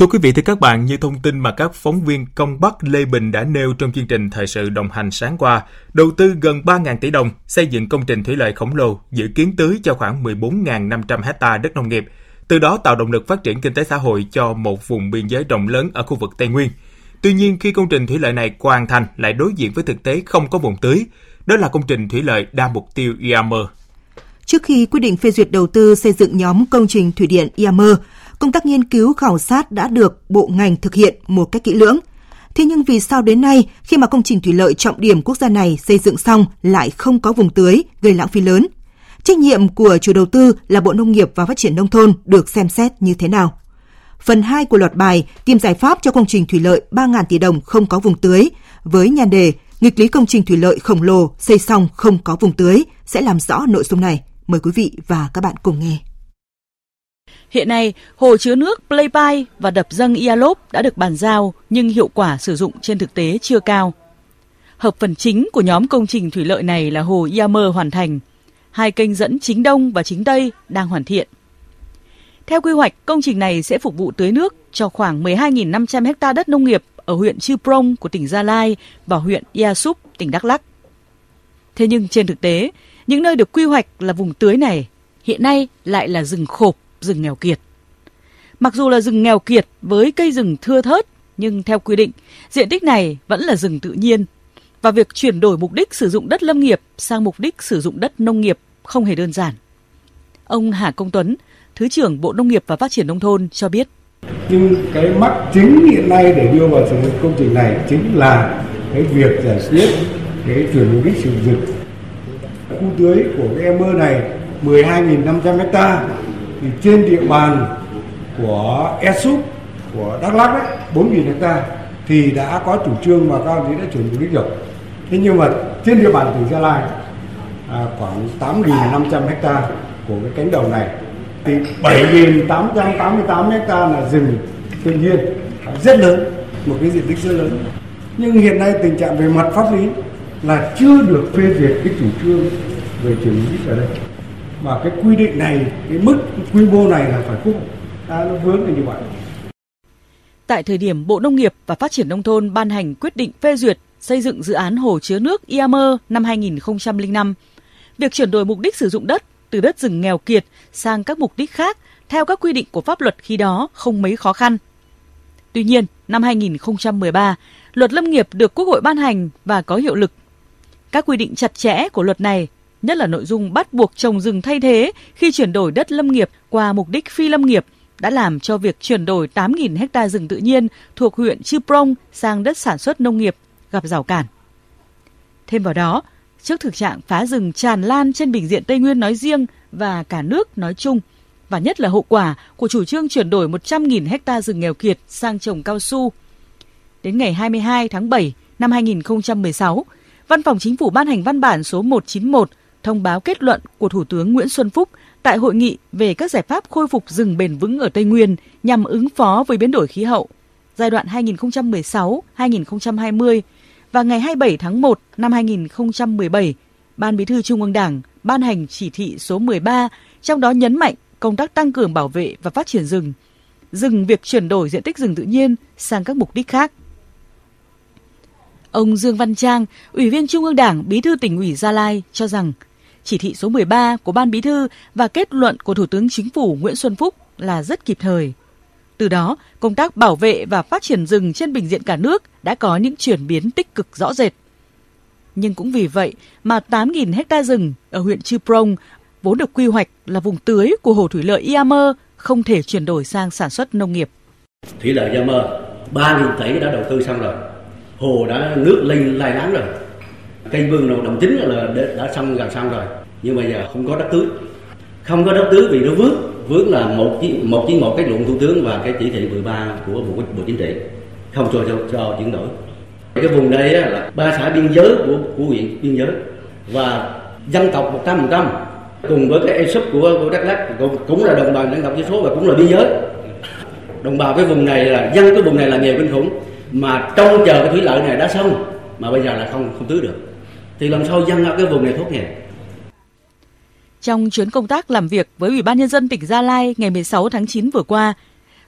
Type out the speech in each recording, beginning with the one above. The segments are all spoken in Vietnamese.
Thưa quý vị, thưa các bạn, như thông tin mà các phóng viên Công Bắc Lê Bình đã nêu trong chương trình Thời sự đồng hành sáng qua, đầu tư gần 3.000 tỷ đồng xây dựng công trình thủy lợi khổng lồ, dự kiến tưới cho khoảng 14.500 hecta đất nông nghiệp, từ đó tạo động lực phát triển kinh tế xã hội cho một vùng biên giới rộng lớn ở khu vực Tây Nguyên. Tuy nhiên, khi công trình thủy lợi này hoàn thành lại đối diện với thực tế không có vùng tưới, đó là công trình thủy lợi đa mục tiêu IAM. Trước khi quyết định phê duyệt đầu tư xây dựng nhóm công trình thủy điện IAM, công tác nghiên cứu khảo sát đã được bộ ngành thực hiện một cách kỹ lưỡng. Thế nhưng vì sao đến nay, khi mà công trình thủy lợi trọng điểm quốc gia này xây dựng xong lại không có vùng tưới, gây lãng phí lớn? Trách nhiệm của chủ đầu tư là Bộ Nông nghiệp và Phát triển Nông thôn được xem xét như thế nào? Phần 2 của loạt bài tìm giải pháp cho công trình thủy lợi 3.000 tỷ đồng không có vùng tưới với nhan đề nghịch lý công trình thủy lợi khổng lồ xây xong không có vùng tưới sẽ làm rõ nội dung này. Mời quý vị và các bạn cùng nghe. Hiện nay, hồ chứa nước Pleipai và đập dâng Ialop đã được bàn giao nhưng hiệu quả sử dụng trên thực tế chưa cao. Hợp phần chính của nhóm công trình thủy lợi này là hồ Iamer hoàn thành. Hai kênh dẫn chính đông và chính tây đang hoàn thiện. Theo quy hoạch, công trình này sẽ phục vụ tưới nước cho khoảng 12.500 ha đất nông nghiệp ở huyện Chư Prong của tỉnh Gia Lai và huyện Ia Súp, tỉnh Đắk Lắk. Thế nhưng trên thực tế, những nơi được quy hoạch là vùng tưới này hiện nay lại là rừng khộp, rừng nghèo kiệt. Mặc dù là rừng nghèo kiệt với cây rừng thưa thớt, nhưng theo quy định, diện tích này vẫn là rừng tự nhiên và việc chuyển đổi mục đích sử dụng đất lâm nghiệp sang mục đích sử dụng đất nông nghiệp không hề đơn giản. Ông Hà Công Tuấn, Thứ trưởng Bộ Nông nghiệp và Phát triển Nông thôn cho biết. Nhưng cái mắc chính hiện nay để đưa vào sử dụng công trình này chính là cái việc giải quyết cái chuyển mục đích sử dụng khu tưới của cái em mơ này 12.500 hecta thì trên địa bàn của Esup của Đắk Lắk ấy 4.000 hecta thì đã có chủ trương mà các ông chí đã chuyển mục đích rồi. Thế nhưng mà trên địa bàn tỉnh Gia Lai à, khoảng 8.500 hecta của cái cánh đồng này thì 7.888 hecta là rừng tự nhiên rất lớn một cái diện tích rất lớn nhưng hiện nay tình trạng về mặt pháp lý là chưa được phê duyệt cái chủ trương về chuyển mục đích ở đây và cái quy định này cái mức quy mô này là phải quốc à, nó vướng là như vậy Tại thời điểm Bộ Nông nghiệp và Phát triển Nông thôn ban hành quyết định phê duyệt xây dựng dự án hồ chứa nước Iamer năm 2005, việc chuyển đổi mục đích sử dụng đất từ đất rừng nghèo kiệt sang các mục đích khác theo các quy định của pháp luật khi đó không mấy khó khăn. Tuy nhiên, năm 2013, luật lâm nghiệp được Quốc hội ban hành và có hiệu lực. Các quy định chặt chẽ của luật này, nhất là nội dung bắt buộc trồng rừng thay thế khi chuyển đổi đất lâm nghiệp qua mục đích phi lâm nghiệp, đã làm cho việc chuyển đổi 8.000 ha rừng tự nhiên thuộc huyện Chư Prong sang đất sản xuất nông nghiệp gặp rào cản. Thêm vào đó, trước thực trạng phá rừng tràn lan trên bình diện Tây Nguyên nói riêng và cả nước nói chung, và nhất là hậu quả của chủ trương chuyển đổi 100.000 hecta rừng nghèo kiệt sang trồng cao su. Đến ngày 22 tháng 7 năm 2016, Văn phòng Chính phủ ban hành văn bản số 191 thông báo kết luận của Thủ tướng Nguyễn Xuân Phúc tại hội nghị về các giải pháp khôi phục rừng bền vững ở Tây Nguyên nhằm ứng phó với biến đổi khí hậu giai đoạn 2016-2020 và ngày 27 tháng 1 năm 2017, Ban Bí thư Trung ương Đảng ban hành chỉ thị số 13, trong đó nhấn mạnh công tác tăng cường bảo vệ và phát triển rừng, dừng việc chuyển đổi diện tích rừng tự nhiên sang các mục đích khác. Ông Dương Văn Trang, Ủy viên Trung ương Đảng, Bí thư tỉnh ủy Gia Lai cho rằng chỉ thị số 13 của Ban Bí thư và kết luận của Thủ tướng Chính phủ Nguyễn Xuân Phúc là rất kịp thời. Từ đó, công tác bảo vệ và phát triển rừng trên bình diện cả nước đã có những chuyển biến tích cực rõ rệt. Nhưng cũng vì vậy mà 8.000 hecta rừng ở huyện Chư Prong vốn được quy hoạch là vùng tưới của hồ thủy lợi Iamer không thể chuyển đổi sang sản xuất nông nghiệp. Thủy lợi Iamer 3.000 tỷ đã đầu tư xong rồi. Hồ đã nước lên lai láng rồi. Cây vương đầu đồng chính là đã xong gần xong rồi. Nhưng bây giờ không có đất tưới. Không có đất tưới vì nó vướng. Vướng là một chín một chiến một cái luận thủ tướng và cái chỉ thị 13 của bộ bộ chính trị. Không cho cho, cho chuyển đổi. Cái vùng đây là ba xã biên giới của của huyện biên giới. Và dân tộc một trăm phần trăm cùng với cái ESUP của của Đắk Lắk cũng, cũng là đồng bào dân tộc thiểu số và cũng là biên giới. Đồng bào cái vùng này là dân cái vùng này là nghèo kinh khủng. Mà trông chờ cái thủy lợi này đã xong mà bây giờ là không không tưới được. Thì làm sao dân ở cái vùng này thoát nghèo? Trong chuyến công tác làm việc với Ủy ban Nhân dân tỉnh Gia Lai ngày 16 tháng 9 vừa qua,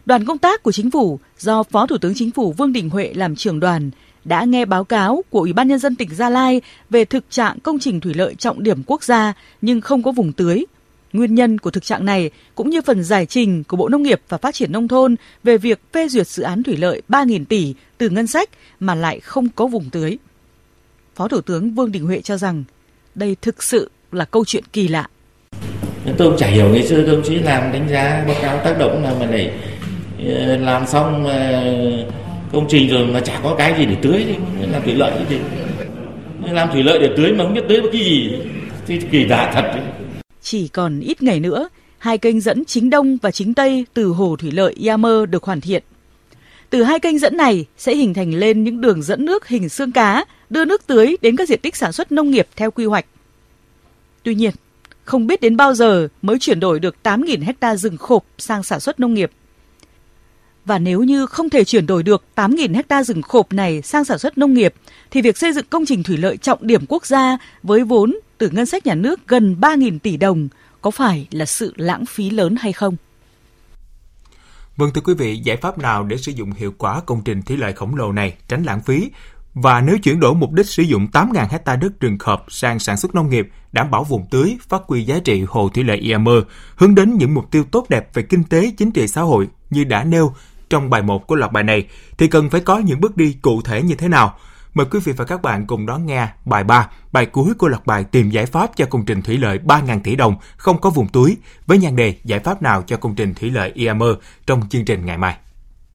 đoàn công tác của chính phủ do Phó Thủ tướng Chính phủ Vương Đình Huệ làm trưởng đoàn đã nghe báo cáo của Ủy ban Nhân dân tỉnh Gia Lai về thực trạng công trình thủy lợi trọng điểm quốc gia nhưng không có vùng tưới. Nguyên nhân của thực trạng này cũng như phần giải trình của Bộ Nông nghiệp và Phát triển Nông thôn về việc phê duyệt dự án thủy lợi 3.000 tỷ từ ngân sách mà lại không có vùng tưới. Phó Thủ tướng Vương Đình Huệ cho rằng đây thực sự là câu chuyện kỳ lạ. Tôi cũng chả hiểu ngày xưa đồng chí làm đánh giá báo cáo tác động là mà lại ờ, làm xong ờ, công trình rồi mà chả có cái gì để tưới thì làm thủy lợi thì làm thủy lợi để tưới mà không biết tưới cái gì thì kỳ lạ thật đấy. Chỉ còn ít ngày nữa, hai kênh dẫn chính đông và chính tây từ hồ thủy lợi Yamer được hoàn thiện. Từ hai kênh dẫn này sẽ hình thành lên những đường dẫn nước hình xương cá, đưa nước tưới đến các diện tích sản xuất nông nghiệp theo quy hoạch. Tuy nhiên, không biết đến bao giờ mới chuyển đổi được 8.000 hecta rừng khộp sang sản xuất nông nghiệp. Và nếu như không thể chuyển đổi được 8.000 hecta rừng khộp này sang sản xuất nông nghiệp, thì việc xây dựng công trình thủy lợi trọng điểm quốc gia với vốn từ ngân sách nhà nước gần 3.000 tỷ đồng có phải là sự lãng phí lớn hay không? Vâng thưa quý vị, giải pháp nào để sử dụng hiệu quả công trình thủy lợi khổng lồ này tránh lãng phí và nếu chuyển đổi mục đích sử dụng 8.000 hecta đất rừng khợp sang sản xuất nông nghiệp, đảm bảo vùng tưới, phát huy giá trị hồ thủy lợi Iammer, hướng đến những mục tiêu tốt đẹp về kinh tế, chính trị xã hội như đã nêu trong bài 1 của loạt bài này, thì cần phải có những bước đi cụ thể như thế nào? Mời quý vị và các bạn cùng đón nghe bài 3, bài cuối của loạt bài tìm giải pháp cho công trình thủy lợi 3.000 tỷ đồng không có vùng túi với nhan đề giải pháp nào cho công trình thủy lợi Iammer trong chương trình ngày mai.